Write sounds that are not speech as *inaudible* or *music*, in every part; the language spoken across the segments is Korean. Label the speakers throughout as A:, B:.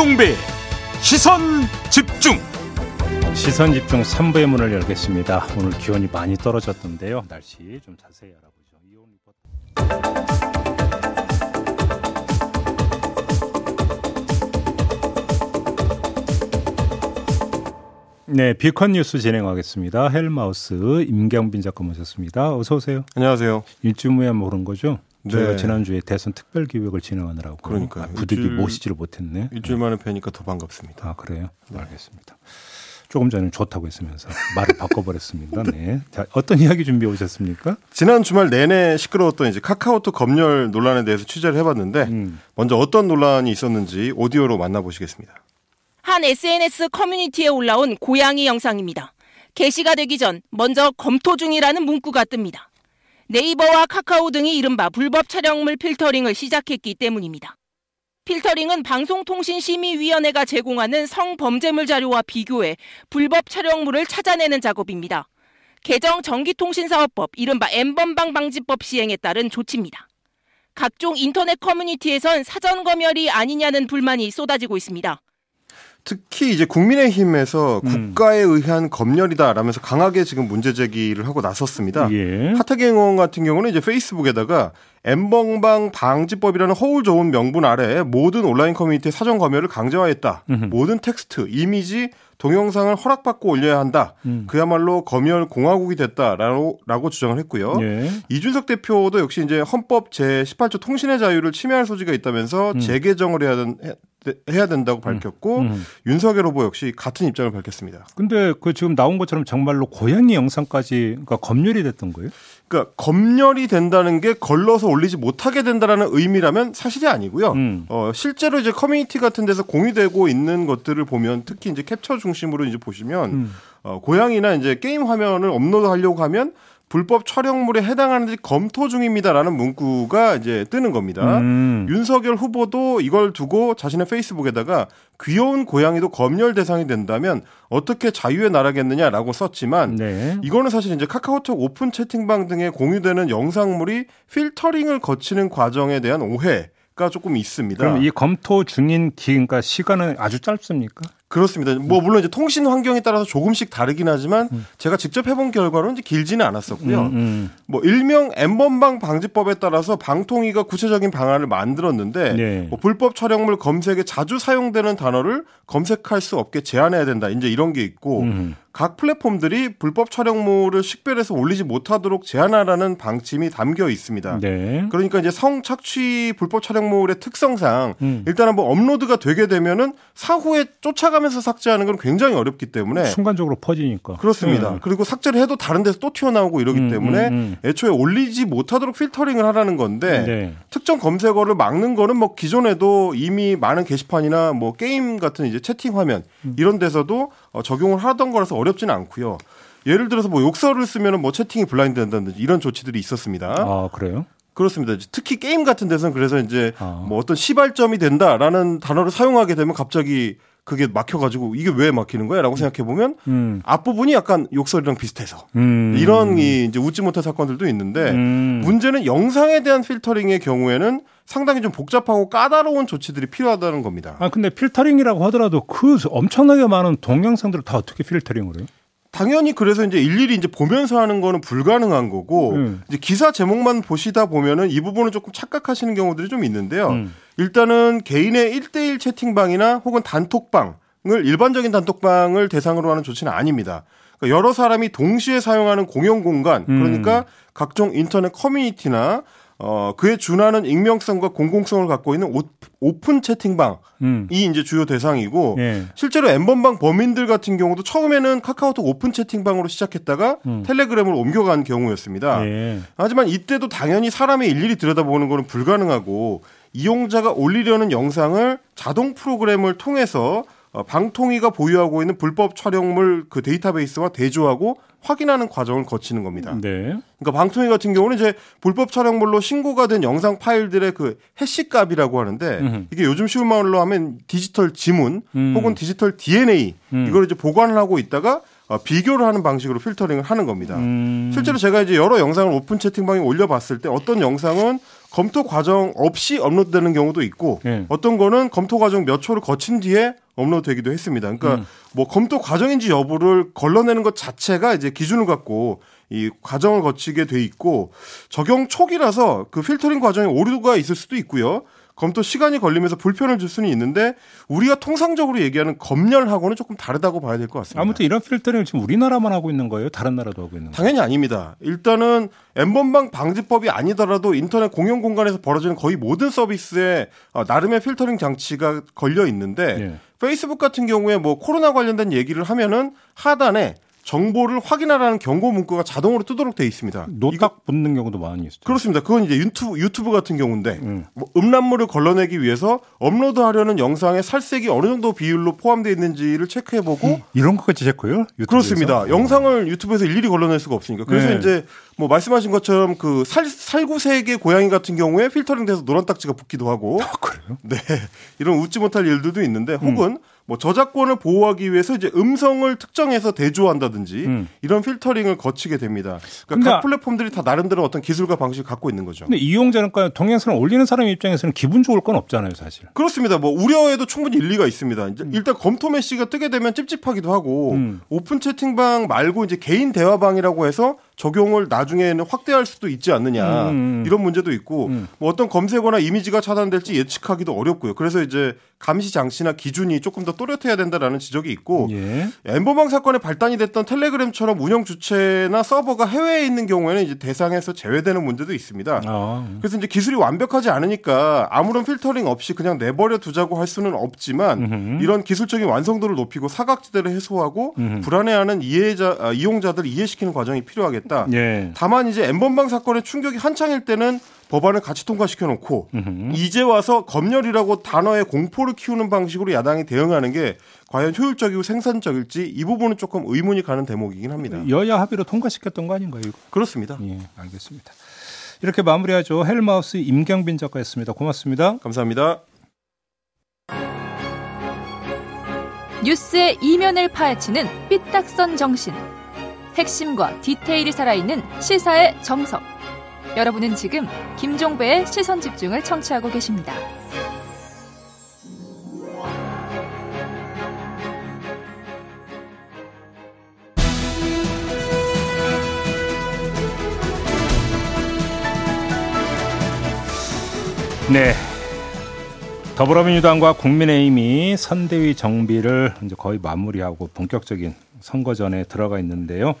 A: 김종배 시선 집중
B: 시선 집중 3부의 문을 열겠습니다. 오늘 기온이 많이 떨어졌던데요. 날씨 좀 자세히 알아보죠. 이온 리포터. 네, 비컨 뉴스 진행하겠습니다. 헬마우스 임경빈 작가 모셨습니다. 어서 오세요.
C: 안녕하세요.
B: 일주무에 모른 거죠? 저희가
C: 네.
B: 지난주에 대선 특별 기획을 진행하느라고
C: 그러니까요.
B: 아, 부득이
C: 일주일-
B: 모시지를 못했네.
C: 일주일 만에 뵈니까 더 반갑습니다.
B: 아 그래요? 알겠습니다. 조금 전에 좋다고 했으면서 말을 바꿔버렸습니다. 네. *laughs* 자, 어떤 이야기 준비해 오셨습니까?
C: 지난 주말 내내 시끄러웠던 이제 카카오톡 검열 논란에 대해서 취재를 해봤는데
B: 음.
C: 먼저 어떤 논란이 있었는지 오디오로 만나보시겠습니다.
D: 한 SNS 커뮤니티에 올라온 고양이 영상입니다. 게시가 되기 전 먼저 검토 중이라는 문구가 뜹니다. 네이버와 카카오 등이 이른바 불법 촬영물 필터링을 시작했기 때문입니다. 필터링은 방송통신심의위원회가 제공하는 성범죄물 자료와 비교해 불법 촬영물을 찾아내는 작업입니다. 개정 전기통신사업법 이른바 N번방 방지법 시행에 따른 조치입니다. 각종 인터넷 커뮤니티에선 사전 검열이 아니냐는 불만이 쏟아지고 있습니다.
C: 특히 이제 국민의힘에서
B: 음.
C: 국가에 의한 검열이다라면서 강하게 지금 문제 제기를 하고 나섰습니다.
B: 예.
C: 하태경 의원 같은 경우는 이제 페이스북에다가 엠벙방 방지법이라는 허울 좋은 명분 아래 모든 온라인 커뮤니티의 사전 검열을 강제화했다.
B: 음흠.
C: 모든 텍스트, 이미지, 동영상을 허락받고 올려야 한다.
B: 음.
C: 그야말로 검열 공화국이 됐다라고 라고 주장을 했고요.
B: 예.
C: 이준석 대표도 역시 이제 헌법 제 18조 통신의 자유를 침해할 소지가 있다면서 재개정을 해야, 된, 해- 해야 된다고 밝혔고
B: 음.
C: 윤석열 후보 역시 같은 입장을 밝혔습니다.
B: 근데 그 지금 나온 것처럼 정말로 고양이 영상까지 그러니까 검열이 됐던 거예요?
C: 그러니까 검열이 된다는 게 걸러서 올리지 못하게 된다라는 의미라면 사실이 아니고요.
B: 음.
C: 어, 실제로 이제 커뮤니티 같은 데서 공유되고 있는 것들을 보면 특히 이제 캡처 중심으로 이제 보시면
B: 음.
C: 어, 고양이나 이제 게임 화면을 업로드하려고 하면 불법 촬영물에 해당하는지 검토 중입니다라는 문구가 이제 뜨는 겁니다.
B: 음.
C: 윤석열 후보도 이걸 두고 자신의 페이스북에다가 귀여운 고양이도 검열 대상이 된다면 어떻게 자유의 나라겠느냐라고 썼지만
B: 네.
C: 이거는 사실 이제 카카오톡 오픈 채팅방 등에 공유되는 영상물이 필터링을 거치는 과정에 대한 오해 가 조금 있습니다.
B: 그럼 이 검토 중인 기, 그러니까 시간은 아주 짧습니까?
C: 그렇습니다. 뭐 물론 이제 통신 환경에 따라서 조금씩 다르긴 하지만 제가 직접 해본 결과로는 이제 길지는 않았었고요.
B: 음, 음.
C: 뭐 일명 N번방 방지법에 따라서 방통위가 구체적인 방안을 만들었는데
B: 네.
C: 뭐 불법 촬영물 검색에 자주 사용되는 단어를 검색할 수 없게 제한해야 된다. 이제 이런 게 있고
B: 음.
C: 각 플랫폼들이 불법 촬영물을 식별해서 올리지 못하도록 제한하라는 방침이 담겨 있습니다.
B: 네.
C: 그러니까 이제 성 착취 불법 촬영물의 특성상
B: 음.
C: 일단은 뭐 업로드가 되게 되면은 사후에 쫓아가면서 삭제하는 건 굉장히 어렵기 때문에
B: 순간적으로 퍼지니까.
C: 그렇습니다.
B: 네.
C: 그리고 삭제를 해도 다른 데서 또 튀어나오고 이러기
B: 음,
C: 때문에
B: 음, 음.
C: 애초에 올리지 못하도록 필터링을 하라는 건데
B: 네.
C: 특정 검색어를 막는 거는 뭐 기존에도 이미 많은 게시판이나 뭐 게임 같은 이제 채팅 화면
B: 음.
C: 이런 데서도 어, 적용을 하던 거라서 어렵지는 않고요. 예를 들어서 뭐 욕설을 쓰면은 뭐 채팅이 블라인드 된다든지 이런 조치들이 있었습니다.
B: 아 그래요?
C: 그렇습니다. 특히 게임 같은 데서는 그래서 이제
B: 아.
C: 뭐 어떤 시발점이 된다라는 단어를 사용하게 되면 갑자기 그게 막혀가지고 이게 왜 막히는 거야?라고 생각해 보면
B: 음.
C: 앞부분이 약간 욕설이랑 비슷해서
B: 음.
C: 이런 이 이제 웃지 못할 사건들도 있는데
B: 음.
C: 문제는 영상에 대한 필터링의 경우에는 상당히 좀 복잡하고 까다로운 조치들이 필요하다는 겁니다.
B: 아 근데 필터링이라고 하더라도 그 엄청나게 많은 동영상들을 다 어떻게 필터링을 해요?
C: 당연히 그래서 이제 일일이 이제 보면서 하는 거는 불가능한 거고
B: 음.
C: 이제 기사 제목만 보시다 보면은 이 부분을 조금 착각하시는 경우들이 좀 있는데요.
B: 음.
C: 일단은 개인의 1대1 채팅방이나 혹은 단톡방을 일반적인 단톡방을 대상으로 하는 조치는 아닙니다. 그러니까 여러 사람이 동시에 사용하는 공용 공간,
B: 음.
C: 그러니까 각종 인터넷 커뮤니티나 어, 그에 준하는 익명성과 공공성을 갖고 있는 오, 오픈 채팅방이
B: 음.
C: 이제 주요 대상이고
B: 예.
C: 실제로 N번방 범인들 같은 경우도 처음에는 카카오톡 오픈 채팅방으로 시작했다가
B: 음.
C: 텔레그램으로 옮겨간 경우였습니다.
B: 예.
C: 하지만 이때도 당연히 사람이 일일이 들여다보는 것은 불가능하고 이용자가 올리려는 영상을 자동 프로그램을 통해서 어, 방통위가 보유하고 있는 불법 촬영물 그 데이터베이스와 대조하고 확인하는 과정을 거치는 겁니다.
B: 네.
C: 그러니까 방통위 같은 경우는 이제 불법 촬영물로 신고가 된 영상 파일들의 그 해시 값이라고 하는데
B: 음흠.
C: 이게 요즘 쉬운 말로 하면 디지털 지문
B: 음.
C: 혹은 디지털 DNA
B: 음.
C: 이걸 이제 보관을 하고 있다가 어, 비교를 하는 방식으로 필터링을 하는 겁니다.
B: 음.
C: 실제로 제가 이제 여러 영상을 오픈 채팅방에 올려봤을 때 어떤 영상은 검토 과정 없이 업로드되는 경우도 있고
B: 네.
C: 어떤 거는 검토 과정 몇 초를 거친 뒤에 업로드되기도 했습니다. 그러니까
B: 음.
C: 뭐 검토 과정인지 여부를 걸러내는 것 자체가 이제 기준을 갖고 이 과정을 거치게 돼 있고 적용 초기라서 그 필터링 과정에 오류가 있을 수도 있고요. 검토 시간이 걸리면서 불편을 줄 수는 있는데 우리가 통상적으로 얘기하는 검열하고는 조금 다르다고 봐야 될 것 같습니다.
B: 아무튼 이런 필터링을 지금 우리나라만 하고 있는 거예요? 다른 나라도 하고 있는 거예요?
C: 당연히 아닙니다. 일단은 엠번방 방지법이 아니더라도 인터넷 공용 공간에서 벌어지는 거의 모든 서비스에 어, 나름의 필터링 장치가 걸려 있는데
B: 예.
C: 페이스북 같은 경우에 뭐 코로나 관련된 얘기를 하면은 하단에 정보를 확인하라는 경고 문구가 자동으로 뜨도록 돼 있습니다.
B: 노딱 붙는 경우도 많이 있죠.
C: 그렇습니다. 그건 이제 유튜브, 유튜브 같은 경우인데
B: 음.
C: 뭐 음란물을 걸러내기 위해서 업로드하려는 영상에 살색이 어느 정도 비율로 포함되어 있는지를 체크해보고
B: 이런 것까지 체크해요? 유튜브에서?
C: 그렇습니다. 영상을 유튜브에서 일일이 걸러낼 수가 없으니까. 그래서
B: 네.
C: 이제 뭐 말씀하신 것처럼 그 살, 살구색의 고양이 같은 경우에 필터링 돼서 노란 딱지가 붙기도 하고
B: 아, 그래요?
C: 네. 이런 웃지 못할 일들도 있는데 혹은 뭐 저작권을 보호하기 위해서 이제 음성을 특정해서 대조한다든지
B: 음.
C: 이런 필터링을 거치게 됩니다. 그러니까
B: 아-
C: 각 플랫폼들이 다 나름대로 어떤 기술과 방식을 갖고 있는 거죠.
B: 근데 이용자는 그러니까 동영상을 올리는 사람 입장에서는 기분 좋을 건 없잖아요, 사실.
C: 그렇습니다. 뭐 우려에도 충분히 일리가 있습니다. 이제 일단 검토 메시지가 뜨게 되면 찝찝하기도 하고
B: 음.
C: 오픈 채팅방 말고 이제 개인 대화방이라고 해서 적용을 나중에는 확대할 수도 있지 않느냐
B: 음.
C: 이런 문제도 있고
B: 음.
C: 뭐 어떤 검색어나 이미지가 차단될지 예측하기도 어렵고요. 그래서 이제 감시 장치나 기준이 조금 더 또렷해야 된다라는 지적이 있고
B: 예.
C: N번방 사건에 발단이 됐던 텔레그램처럼 운영 주체나 서버가 해외에 있는 경우에는 이제 대상에서 제외되는 문제도 있습니다.
B: 아,
C: 그래서 이제 기술이 완벽하지 않으니까 아무런 필터링 없이 그냥 내버려 두자고 할 수는 없지만
B: 음흠.
C: 이런 기술적인 완성도를 높이고 사각지대를 해소하고
B: 음흠.
C: 불안해하는 이해자 아, 이용자들을 이해시키는 과정이 필요하겠다.
B: 예.
C: 다만 이제 엠번방 사건의 충격이 한창일 때는 법안을 같이 통과시켜 놓고. 이제 와서 검열이라고 단어에 공포를 키우는 방식으로 야당이 대응하는 게 과연 효율적이고 생산적일지 이 부분은 조금 의문이 가는 대목이긴 합니다.
B: 여야 합의로 통과시켰던 거 아닌가요, 이거?
C: 그렇습니다.
B: 예, 알겠습니다. 이렇게 마무리하죠. 헬마우스 임경빈 작가였습니다. 고맙습니다.
C: 감사합니다.
E: 뉴스의 이면을 파헤치는 삐딱선 정신. 핵심과 디테일이 살아있는 시사의 정석. 여러분은 지금 김종배의 시선 집중을 청취하고 계십니다.
B: 네. 더불어민주당과 국민의힘이 선대위 정비를 이제 거의 마무리하고 본격적인 선거전에 들어가 있는데요.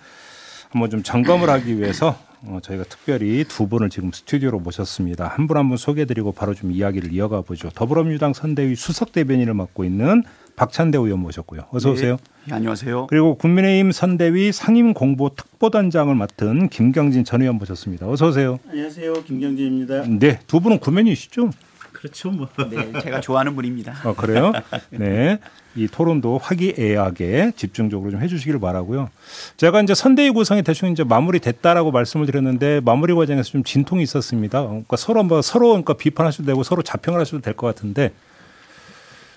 B: 한번 좀 점검을 하기 위해서 어, 저희가 특별히 두 분을 지금 스튜디오로 모셨습니다. 한 분 한분 소개드리고 바로 좀 이야기를 이어가 보죠. 더불어민주당 선대위 수석 대변인을 맡고 있는 박찬대 의원 모셨고요. 어서 오세요.
F: 예, 안녕하세요.
B: 그리고 국민의힘 선대위 상임 공보 특보단장을 맡은 김경진 전 의원 모셨습니다. 어서 오세요.
F: 안녕하세요. 김경진입니다.
B: 네, 두 분은 구면이시죠?
F: 그렇죠, 뭐. 네, 제가 좋아하는 분입니다.
B: 아, 그래요? 네. 이 토론도 화기애애하게 집중적으로 좀 해주시기를 바라고요. 제가 이제 선대위 구성이 대충 이제 마무리됐다라고 말씀을 드렸는데 마무리 과정에서 좀 진통이 있었습니다. 그러니까 서로 뭐 서로 그러니까 비판하셔도 되고 서로 자평을 하셔도 될 것 같은데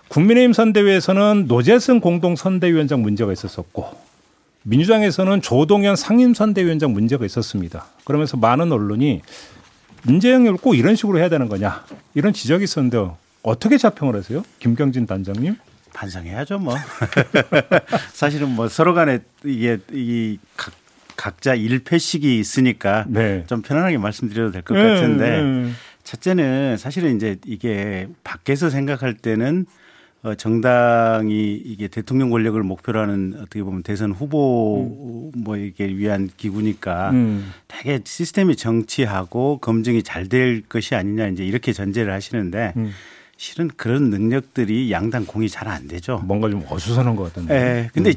B: 국민의힘 선대위에서는 노재승 공동 선대위원장 문제가 있었었고 민주당에서는 조동현 상임 선대위원장 문제가 있었습니다. 그러면서 많은 언론이 인재 영입을 꼭 이런 식으로 해야 되는 거냐 이런 지적이 있었는데 어떻게 자평을 하세요, 김경진 단장님?
F: 반성해야죠, 뭐. *laughs* 사실은 뭐 서로 간에 이게 이 각, 각자 일패식이 있으니까
B: 네.
F: 좀 편안하게 말씀드려도 될것
B: 네,
F: 같은데
B: 네.
F: 첫째는 사실은 이제 이게 밖에서 생각할 때는 어, 정당이 이게 대통령 권력을 목표로 하는 어떻게 보면 대선 후보 뭐 이게 위한 기구니까
B: 음.
F: 되게 시스템이 정치하고 검증이 잘 될 것이 아니냐 이제 이렇게 전제를 하시는데
B: 음.
F: 실은 그런 능력들이 양당 공이 잘 안 되죠.
B: 뭔가 좀 어수선한 것 같던데.
F: 예. 근데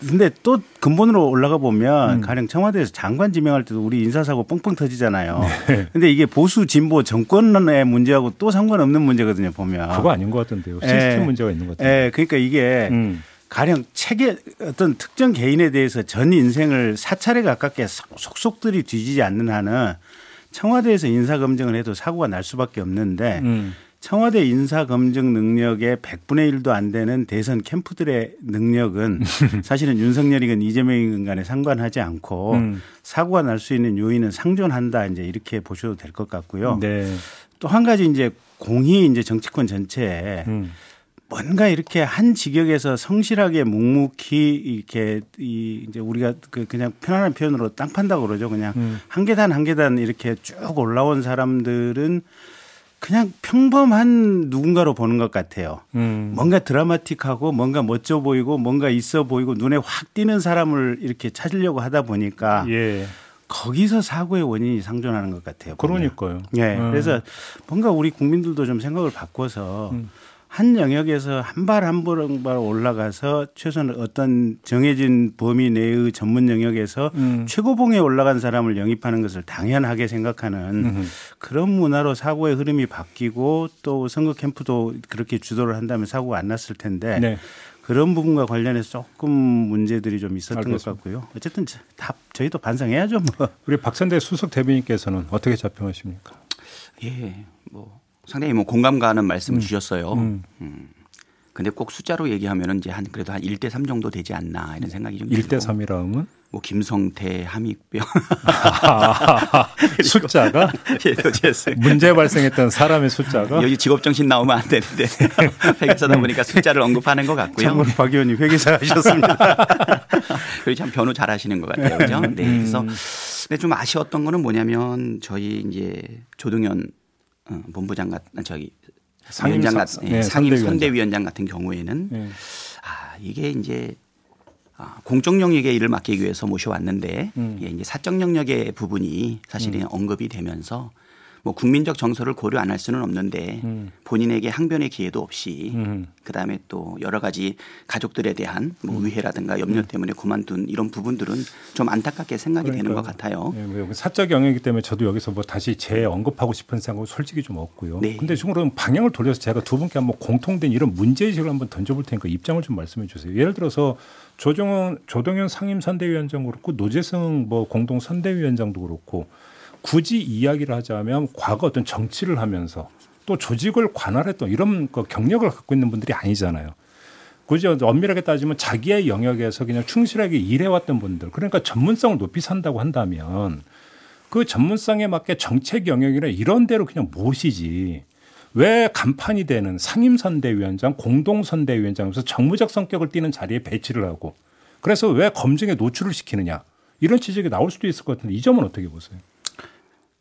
F: 근데 또 근본으로 올라가 보면
B: 음.
F: 가령 청와대에서 장관 지명할 때도 우리 인사사고 뻥뻥 터지잖아요. *laughs*
B: 네.
F: 근데 이게 보수 진보 정권의 문제하고 또 상관없는 문제거든요, 보면.
B: 그거 아닌 것 같던데요.
F: 예.
B: 시스템 문제가 있는 것 같아요.
F: 예. 그러니까 이게
B: 음.
F: 가령 체계 어떤 특정 개인에 대해서 전 인생을 사찰에 가깝게 속- 속속들이 뒤지지 않는 한은 청와대에서 인사 검증을 해도 사고가 날 수밖에 없는데
B: 음.
F: 청와대 인사 검증 능력의 100분의 1도 안 되는 대선 캠프들의 능력은 *laughs* 사실은 윤석열이건 이재명이건 간에 상관하지 않고
B: 음.
F: 사고가 날 수 있는 요인은 상존한다 이제 이렇게 보셔도 될 것 같고요.
B: 네.
F: 또한 가지 이제 공히 이제 정치권 전체에
B: 음.
F: 뭔가 이렇게 한 직역에서 성실하게 묵묵히 이렇게 이 이제 우리가 그 그냥 편안한 표현으로 땅 판다고 그러죠. 그냥
B: 음.
F: 한 계단 한 계단 이렇게 쭉 올라온 사람들은 그냥 평범한 누군가로 보는 것 같아요.
B: 음.
F: 뭔가 드라마틱하고 뭔가 멋져 보이고 뭔가 있어 보이고 눈에 확 띄는 사람을 이렇게 찾으려고 하다 보니까
B: 예.
F: 거기서 사고의 원인이 상존하는 것 같아요. 보면.
B: 그러니까요.
F: 예.
B: 음.
F: 그래서 뭔가 우리 국민들도 좀 생각을 바꿔서
B: 음.
F: 한 영역에서 한 발 한 발 한 발 올라가서 최소한 어떤 정해진 범위 내의 전문 영역에서
B: 음.
F: 최고봉에 올라간 사람을 영입하는 것을 당연하게 생각하는
B: 음.
F: 그런 문화로 사고의 흐름이 바뀌고 또 선거 캠프도 그렇게 주도를 한다면 사고가 안 났을 텐데
B: 네.
F: 그런 부분과 관련해서 조금 문제들이 좀 있었던
B: 알겠습니다.
F: 것 같고요. 어쨌든 저- 다 저희도 반성해야죠. 뭐.
B: 우리 박선대 수석 대변인께서는 어떻게 자평하십니까?
G: 예, 뭐 상당히 뭐 공감 가는 말씀 주셨어요.
B: 음.
G: 음. 근데 꼭 숫자로 얘기하면은 이제 한 그래도 한 1대 3 정도 되지 않나 이런 생각이 좀
B: 1대
G: 들고.
B: 3이라면
G: 뭐 김성태, 함익병 *laughs*
B: 숫자가 *laughs*
G: 예, 어쨌든
B: 문제 발생했던 사람의 숫자가
G: 여기 직업 정신 나오면 안 되는데 *laughs* 회계사다 보니까 숫자를 언급하는 것 같고요.
F: 참고로 박 의원님 회계사 하셨습니다.
G: 그리고 참 변호 잘하시는 것 같아요, 그죠? 네, 그래서 근데 좀 아쉬웠던 거는 뭐냐면 저희 이제 조동현 어, 본부장 같 저기
B: 상임
G: 위원장
B: 사-
G: 같은
B: 네,
G: 예, 상임
B: 선대위원장.
G: 같은 경우에는
B: 네.
G: 아 이게 이제 아, 공적 영역의 일을 맡기기 위해서 모셔왔는데
B: 음.
G: 예, 이제 사적 영역의 부분이 사실은 언급이 되면서 뭐 국민적 정서를 고려 안 할 수는 없는데
B: 음.
G: 본인에게 항변의 기회도 없이
B: 음.
G: 그다음에 또 여러 가지 가족들에 대한
B: 음.
G: 뭐 위해라든가 염려 때문에 그만둔 이런 부분들은 좀 안타깝게 생각이 되는 것 같아요.
B: 네, 뭐 사적 영역이기 때문에 저도 여기서 뭐 다시 재 언급하고 싶은 생각은 솔직히 좀 없고요.
G: 네.
B: 근데 지금 그럼 방향을 돌려서 제가 두 분께 한번 공통된 이런 문제의식을 한번 던져볼 테니까 입장을 좀 말씀해 주세요. 예를 들어서 조정원, 조동현 상임선대위원장 그렇고 노재승 뭐 공동 선대위원장도 그렇고 굳이 이야기를 하자면 과거 어떤 정치를 하면서 또 조직을 관할했던 이런 그 경력을 갖고 있는 분들이 아니잖아요. 굳이 엄밀하게 따지면 자기의 영역에서 그냥 충실하게 일해왔던 분들 그러니까 전문성을 높이 산다고 한다면 그 전문성에 맞게 정책 영역이나 이런 데로 그냥 모시지 왜 간판이 되는 상임선대위원장 공동선대위원장에서 정무적 성격을 띠는 자리에 배치를 하고 그래서 왜 검증에 노출을 시키느냐 이런 지적이 나올 수도 있을 것 같은데 이 점은 어떻게 보세요?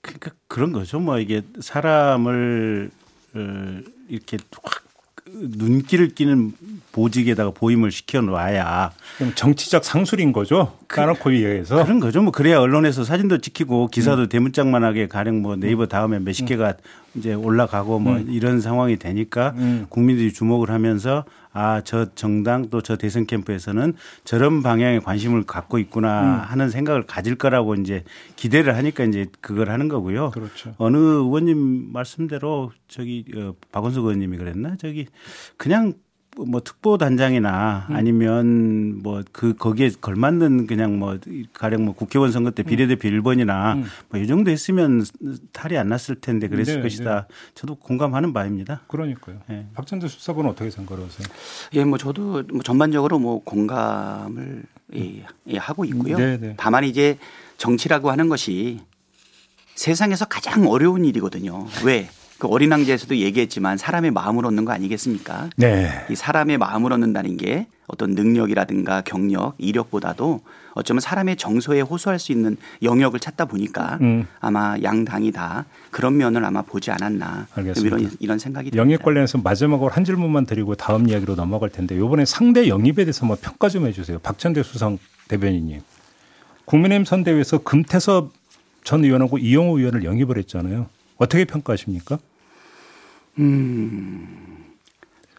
F: 그러니까 그런 거죠. 뭐 이게 사람을 어, 이렇게 확 눈길을 끼는 보직에다가 보임을 시켜 놔야
B: 그럼 정치적 상술인 거죠? 까놓고 얘기해서
F: 그런 거죠. 뭐 그래야 언론에서 사진도 찍히고 기사도 대문짝만하게 가령 뭐 네이버 다음에 몇십 개가 이제 올라가고 뭐 이런 상황이 되니까
B: 음.
F: 국민들이 주목을 하면서 아 저 정당 또 저 대선 캠프에서는 저런 방향에 관심을 갖고 있구나 하는 생각을 가질 거라고 이제 기대를 하니까 이제 그걸 하는 거고요.
B: 그렇죠.
F: 어느 의원님 말씀대로 저기 어, 박원석 의원님이 그랬나 저기 그냥 뭐 특보 단장이나 아니면 뭐 그 거기에 걸맞는 그냥 뭐 가령 뭐 국회의원 선거 때 비례대표 1번이나 뭐이 정도 했으면 탈이 안 났을 텐데 그랬을
B: 네,
F: 것이다. 저도 공감하는 바입니다.
B: 그러니까요.
F: 네.
B: 박찬대 수석은 어떻게 생각하세요?
G: 예, 뭐 저도 뭐 전반적으로 뭐 공감을 예, 예, 하고 있고요.
B: 네, 네.
G: 다만 이제 정치라고 하는 것이 세상에서 가장 어려운 일이거든요. 왜? 그 어린 왕자에서도 얘기했지만 사람의 마음을 얻는 거 아니겠습니까?
B: 네.
G: 이 사람의 마음을 얻는다는 게 어떤 능력이라든가 경력, 이력보다도 어쩌면 사람의 정서에 호소할 수 있는 영역을 찾다 보니까
B: 음.
G: 아마 양당이 다 그런 면을 아마 보지 않았나
B: 알겠습니다.
G: 이런 이런 생각이 듭니다.
B: 영입 관련해서 마지막으로 한 질문만 드리고 다음 이야기로 넘어갈 텐데 이번에 상대 영입에 대해서 뭐 평가 좀 해주세요. 박찬대 수상 대변인님. 국민의힘 선대위에서 금태섭 전 의원하고 이용호 의원을 영입을 했잖아요. 어떻게 평가하십니까?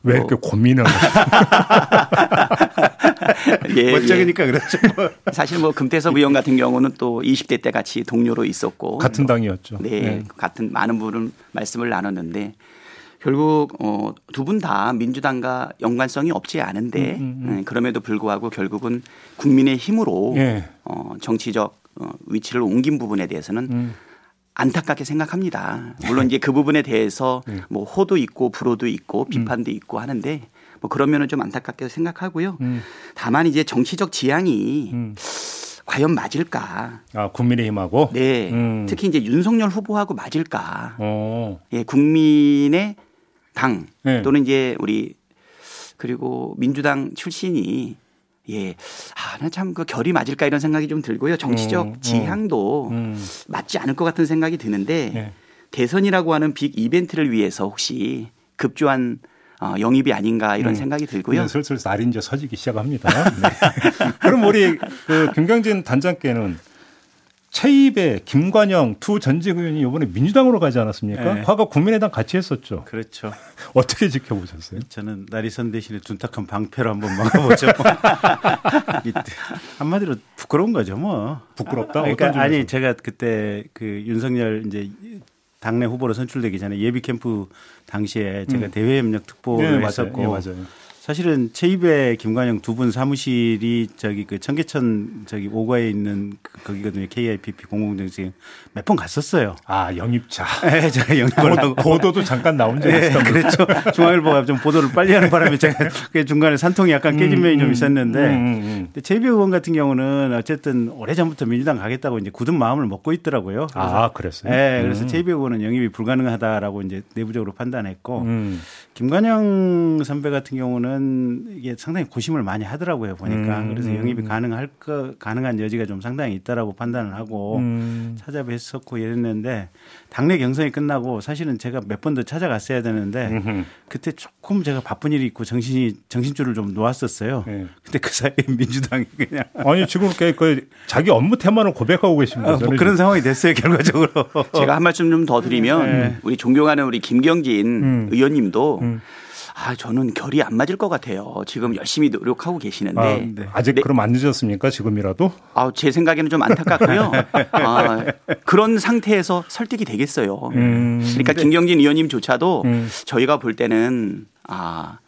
B: 왜 이렇게 고민을 *laughs*
G: 예, 예.
F: 멋쩍으니까 그렇죠.
G: 사실 뭐 금태섭 의원 같은 경우는 또 20대 때 같이 동료로 있었고
B: 같은 당이었죠.
G: 네,
B: 네.
G: 같은 많은 분을 말씀을 나눴는데 결국 어, 두 분 다 민주당과 연관성이 없지 않은데 예, 그럼에도 불구하고 결국은 국민의 힘으로
B: 예.
G: 어, 정치적 어, 위치를 옮긴 부분에 대해서는
B: 음.
G: 안타깝게 생각합니다. 물론 이제 그 부분에 대해서
B: 네.
G: 뭐 호도 있고 불호도 있고 비판도 있고 하는데 뭐 그런 면은 좀 안타깝게 생각하고요.
B: 음.
G: 다만 이제 정치적 지향이
B: 음.
G: 과연 맞을까?
B: 아 국민의힘하고.
G: 네.
B: 음.
G: 특히 이제 윤석열 후보하고 맞을까?
B: 어.
G: 예, 국민의 당
B: 네.
G: 또는 이제 우리 그리고 민주당 출신이 예, 아, 나참 그 결이 맞을까 이런 생각이 좀 들고요. 정치적
B: 음, 음.
G: 지향도
B: 음.
G: 맞지 않을 것 같은 생각이 드는데
B: 네.
G: 대선이라고 하는 빅 이벤트를 위해서 혹시 급조한 어, 영입이 아닌가 이런
B: 음.
G: 생각이 들고요.
B: 슬슬 날이 이제 서지기 시작합니다. 네. *laughs* 그럼 우리 그 김경진 단장께는 최입의 김관영 두 전직 의원이 이번에 민주당으로 가지 않았습니까?
F: 네.
B: 과거 국민의당 같이 했었죠.
F: 그렇죠. *laughs*
B: 어떻게 지켜보셨어요?
F: 저는 나리선 대신에 둔탁한 방패로 한번 막아보죠. *laughs* 한마디로 부끄러운 거죠, 뭐.
B: 부끄럽다?
F: 그러니까 아니? 제가 그때 그 윤석열 이제 당내 후보로 선출되기 전에 예비 캠프 당시에 제가
B: 음.
F: 대외 협력 특보를
B: 네.
F: 했었고
B: 예, 맞아요.
F: 사실은 최입의 김관영 두 분 사무실이 저기 그 청계천 저기 오가에 있는 그- 거기거든요. KIPP 공공정책 몇 번 갔었어요.
B: 아 영입자.
F: 네, *laughs* 제가 영입을 하고
B: 보도도 잠깐 나온 적이
F: 네,
B: 있었던
F: 그렇죠. 중앙일보가 좀 보도를 빨리 하는 바람에 제가 *laughs* 그 중간에 산통이 약간 깨진 면이 좀 있었는데
B: 음, 음, 음.
F: 근데 최입의 의원 같은 경우는 어쨌든 오래 전부터 민주당 가겠다고 이제 굳은 마음을 먹고 있더라고요. 그래서
B: 아 그랬어요.
F: 네, 그래서
B: 음.
F: 최입의 의원은 영입이 불가능하다라고 이제 내부적으로 판단했고
B: 음.
F: 김관영 선배 같은 경우는 이게 상당히 고심을 많이 하더라고요 보니까
B: 음,
F: 그래서
B: 음,
F: 영입이
B: 음.
F: 가능할 거 가능한 여지가 좀 상당히 있다라고 판단을 하고
B: 음.
F: 찾아뵀었고 이랬는데 당내 경선이 끝나고 사실은 제가 몇 번 더 찾아갔어야 되는데
B: 음흠.
F: 그때 조금 제가 바쁜 일이 있고 정신이 정신줄을 좀 놓았었어요.
B: 네.
F: 근데 그 사이에 *laughs* 민주당이 그냥
B: 아니 지금 그, 그 자기 업무 테마를 고백하고 계신
F: 어,
B: 거죠.
F: 뭐 그런 상황이 됐어요 *laughs* 결과적으로.
G: 제가 한 말씀 좀 더 드리면
F: 네.
G: 우리 존경하는 우리 김경진
B: 음.
G: 의원님도
B: 음.
G: 아 저는 결이 안 맞을 것 같아요. 지금 열심히 노력하고 계시는데
B: 아,
F: 네.
B: 아직
G: 네.
B: 그럼 안 늦었습니까? 지금이라도?
G: 아, 제 생각에는 좀 안타깝고요. *laughs* 아, 그런 상태에서 설득이 되겠어요.
B: 음.
G: 그러니까 김경진 의원님조차도
B: 음.
G: 저희가 볼 때는 아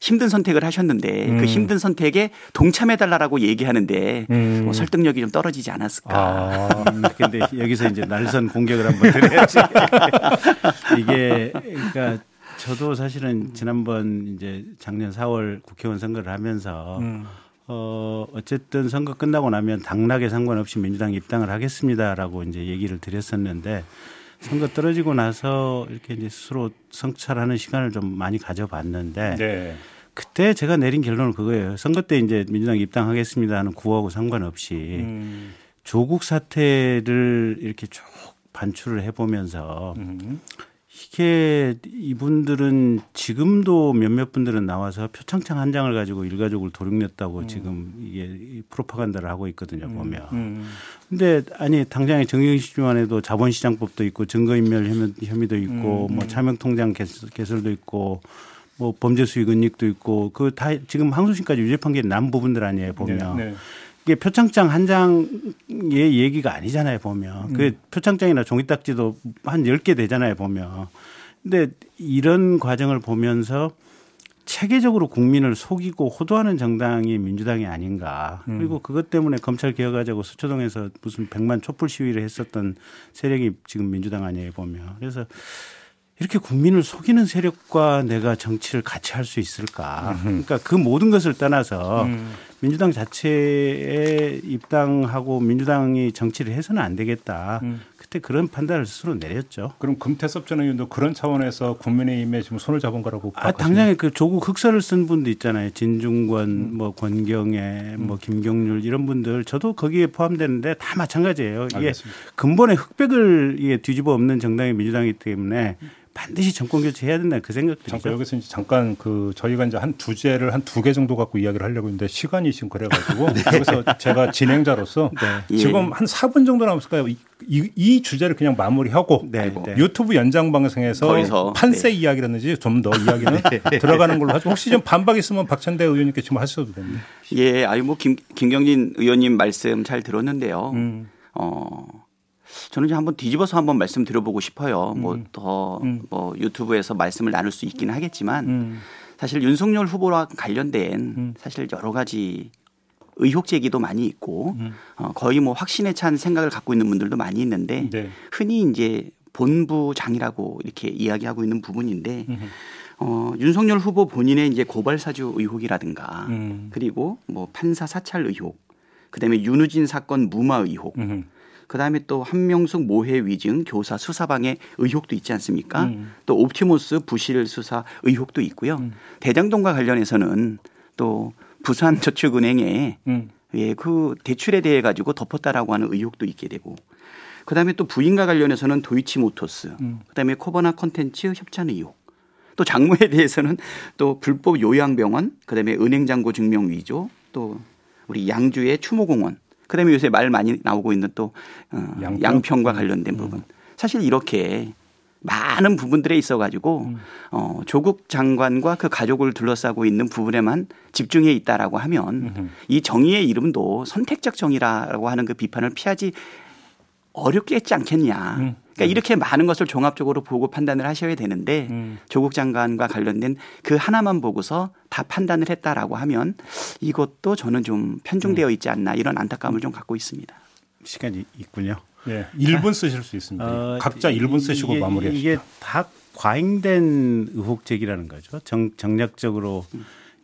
G: 힘든 선택을 하셨는데
B: 음.
G: 그 힘든 선택에 동참해달라고 얘기하는데
B: 음.
G: 뭐 설득력이 좀 떨어지지 않았을까.
B: 아.
F: 음, 근데 여기서 이제 날선 공격을 한번 드려야지. *laughs* 이게 그러니까 저도 사실은 지난번 이제 작년 4월 국회의원 선거를 하면서
B: 음.
F: 어 어쨌든 선거 끝나고 나면 당락에 상관없이 민주당 입당을 하겠습니다라고 이제 얘기를 드렸었는데 선거 떨어지고 나서 이렇게 이제 스스로 성찰하는 시간을 좀 많이 가져봤는데
B: 네.
F: 그때 제가 내린 결론은 그거예요. 선거 때 이제 민주당 입당하겠습니다 하는 구호하고 상관없이
B: 음.
F: 조국 사태를 이렇게 쭉 반출을 해보면서
B: 음.
F: 이게 이분들은 지금도 몇몇 분들은 나와서 표창장 한 장을 가지고 일가족을 도륙냈다고 지금 이게 이 프로파간다를 하고 있거든요 보면.
B: 음.
F: 근데 아니 당장에 정경심만 해도 자본시장법도 있고 증거인멸 혐의- 혐의도 있고
B: 음,
F: 뭐 차명통장 개설- 개설도 있고 뭐 범죄수익 은닉도 있고 그 다 지금 항소심까지 유죄 판결이 난 부분들 아니에요 보면.
B: 네. 네.
F: 이게 표창장 한 장의 얘기가 아니잖아요, 보면. 그 표창장이나 종이딱지도 한 10개 되잖아요, 보면. 근데 이런 과정을 보면서 체계적으로 국민을 속이고 호도하는 정당이 민주당이 아닌가. 그리고 그것 때문에 검찰 개혁하자고 서초동에서 무슨 백만 촛불 시위를 했었던 세력이 지금 민주당 아니에요, 보면. 그래서 이렇게 국민을 속이는 세력과 내가 정치를 같이 할 수 있을까. 그러니까 그 모든 것을 떠나서 민주당 자체에 입당하고 민주당이 정치를 해서는 안 되겠다. 그때 그런 판단을 스스로 내렸죠.
B: 그럼 금태섭 전 의원도 그런 차원에서 국민의힘에 지금 손을 잡은 거라고
F: 아, 당장에 그 조국 흑서를 쓴 분도 있잖아요. 진중권, 뭐 권경애, 뭐 김경률 이런 분들 저도 거기에 포함되는데 다 마찬가지예요. 이게
B: 알겠습니다.
F: 근본의 흑백을 이게 뒤집어 엎는 정당이 민주당이기 때문에 반드시 정권 교체해야 된다 그
B: 잠깐
F: 생각들이죠.
B: 여기서 이제 잠깐 그 저희가 이제 한두 주제를 한 두 개 정도 갖고 이야기를 하려고 했는데 시간이 지금 그래가지고 *laughs* 여기서 제가 진행자로서
G: 예.
B: 지금 한 4분 정도 남았을까요? 이, 이, 이 주제를 그냥 마무리하고
F: 네, 네.
B: 유튜브 연장 방송에서 판세 이야기라든지 좀 더 *laughs* 이야기는 들어가는 걸로 하죠. 혹시 좀 반박 있으면 박찬대 의원님께 지금 하셔도 됩니다.
G: 예, 아유 뭐 김, 김경진 의원님 말씀 잘 들었는데요.
B: 음.
G: 어, 저는 이제 한번 뒤집어서 한번 말씀 드려보고 싶어요.
B: 음.
G: 뭐더뭐 유튜브에서 말씀을 나눌 수 있기는 하겠지만
B: 음.
G: 사실 윤석열 후보와 관련된 사실 여러 가지 의혹 제기도 많이 있고 어, 거의 뭐 확신에 찬 생각을 갖고 있는 분들도 많이 있는데
B: 네.
G: 흔히 이제 본부장이라고 이렇게 이야기하고 있는 부분인데 어, 윤석열 후보 본인의 이제 고발 사주 의혹이라든가
B: 음.
G: 그리고 뭐 판사 사찰 의혹 그다음에 윤우진 사건 무마 의혹
B: 음.
G: 그다음에 또 한명숙 모해 위증 교사 수사방해 의혹도 있지 않습니까?
B: 음.
G: 또 옵티모스 부실 수사 의혹도 있고요. 대장동과 관련해서는 또 부산 저축은행에
B: 음.
G: 예, 그 대출에 대해 가지고 덮었다라고 하는 의혹도 있게 되고 그다음에 또 부인과 관련해서는 도이치모터스
B: 음.
G: 그다음에 코바나 컨텐츠 협찬 의혹 또 장모에 대해서는 또 불법 요양병원 그다음에 은행장고 증명 위조 또 우리 양주의 추모공원 그다음에 요새 말 많이 나오고 있는 또 어,
B: 양평?
G: 양평 과 관련된 부분 사실 이렇게 많은 부분들에 있어 가지고 어, 조국 장관과 그 가족을 둘러싸고 있는 부분에만 집중해 있다라고 하면 이 정의의 이름도 선택적 정의라고 하는 그 비판을 피하지 어렵겠지 않겠냐.
B: 음.
G: 그러니까 이렇게 많은 것을 종합적으로 보고 판단을 하셔야 되는데
B: 음.
G: 조국 장관과 관련된 그 하나만 보고서 다 판단을 했다라고 하면 이것도 저는 좀 편중되어
B: 음.
G: 있지 않나 이런 안타까움을 좀 갖고 있습니다.
F: 시간이 있군요.
B: 예. 1분 쓰실 수 있습니다.
F: 어,
B: 각자 1분 쓰시고 마무리하시죠.
F: 이게 다 과잉된 의혹 제기라는 거죠. 정, 정략적으로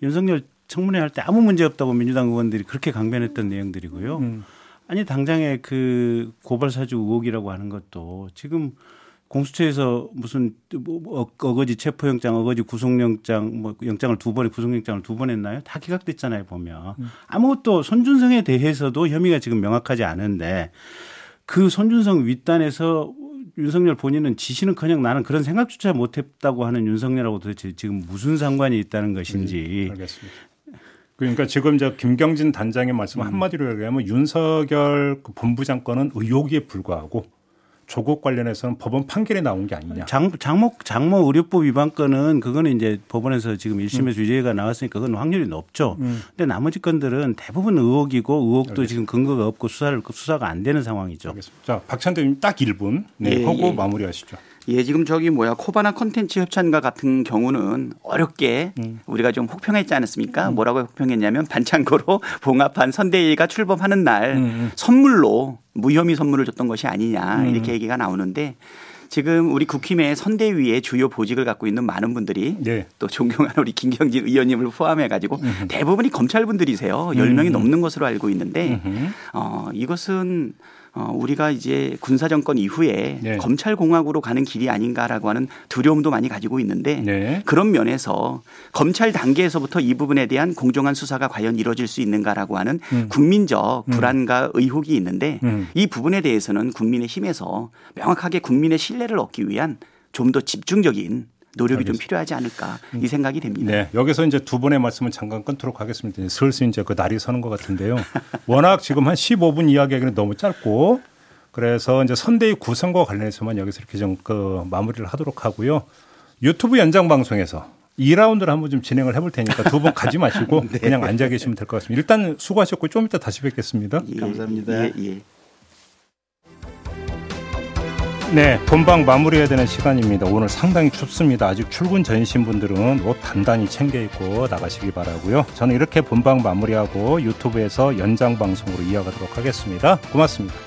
F: 윤석열 청문회 할 때 아무 문제 없다고 민주당 의원들이 그렇게 강변했던 내용들이고요.
B: 음.
F: 아니 당장의 그 고발 사주 의혹이라고 하는 것도 지금 공수처에서 무슨 뭐 어- 어거지 체포영장, 어거지 구속영장, 뭐 영장을 두 번에 구속영장을 두 번 했나요? 다 기각됐잖아요 보면 아무것도 손준성에 대해서도 혐의가 지금 명확하지 않은데 그 손준성 윗단에서 윤석열 본인은 지시는커녕 나는 그런 생각조차 못했다고 하는 윤석열하고 도대체 지금 무슨 상관이 있다는 것인지
B: 알겠습니다. 그러니까 지금 저 김경진 단장의 말씀
F: 음.
B: 한마디로 얘기하면 윤석열 그 본부장권은 의혹에 불과하고 조국 관련해서는 법원 판결이 나온 게 아니냐.
F: 장, 장모 장모 의료법 위반 건은 그거는 이제 법원에서 지금 1심에서 유죄가 나왔으니까 그건 확률이 높죠.
B: 음.
F: 근데 나머지 건들은 대부분 의혹이고 의혹도 지금 근거가 없고 수사를 수사가 안 되는 상황이죠.
B: 알겠습니다. 자, 박찬대님 딱 1분 네,
G: 예,
B: 하고
G: 예.
B: 마무리하시죠.
G: 예, 지금 저기 뭐야 코바나 컨텐츠 협찬과 같은 경우는 어렵게
B: 음.
G: 우리가 좀 혹평했지 않았습니까? 뭐라고 혹평했냐면 반창고로 *laughs* 봉합한 선대위가 출범하는 날
B: 음,
G: 선물로 무혐의 선물을 줬던 것이 아니냐 이렇게 얘기가 나오는데 지금 우리 국힘의 선대위의 주요 보직을 갖고 있는 많은 분들이
B: 네.
G: 또 존경하는 우리 김경진 의원님을 포함해 가지고 대부분이 검찰 분들이세요. 10명이 넘는 것으로 알고 있는데 어, 이것은 어, 우리가 이제 군사정권 이후에
B: 네.
G: 검찰공화국으로 가는 길이 아닌가라고 하는 두려움도 많이 가지고 있는데
B: 네.
G: 그런 면에서 검찰 단계에서부터 이 부분에 대한 공정한 수사가 과연 이루어질 수 있는가라고 하는 국민적 불안과 의혹이 있는데
B: 음.
G: 이 부분에 대해서는 국민의 힘에서 명확하게 국민의 신뢰를 얻기 위한 좀 더 집중적인 노력이 좀 필요하지 않을까 이 생각이 됩니다.
B: 네, 여기서 이제 두 분의 말씀을 잠깐 끊도록 하겠습니다. 이제 슬슬 이제 그 날이 서는 것 같은데요. *laughs* 워낙 지금 한 15분 이야기하기는 너무 짧고 그래서 이제 선대위 구성과 관련해서만 여기서 이렇게 좀 그 마무리를 하도록 하고요. 유튜브 연장 방송에서 2라운드를 한번 좀 진행을 해볼 테니까 두 분 가지 마시고 *laughs* 그냥 앉아 계시면 될 것 같습니다. 일단 수고하셨고 좀 이따 다시 뵙겠습니다.
G: 예,
F: 감사합니다.
G: 예, 예.
B: 네, 본방 마무리해야 되는 시간입니다. 오늘 상당히 춥습니다. 아직 출근 전이신 분들은 옷 단단히 챙겨 입고 나가시기 바라고요. 저는 이렇게 본방 마무리하고 유튜브에서 연장 방송으로 이어가도록 하겠습니다. 고맙습니다.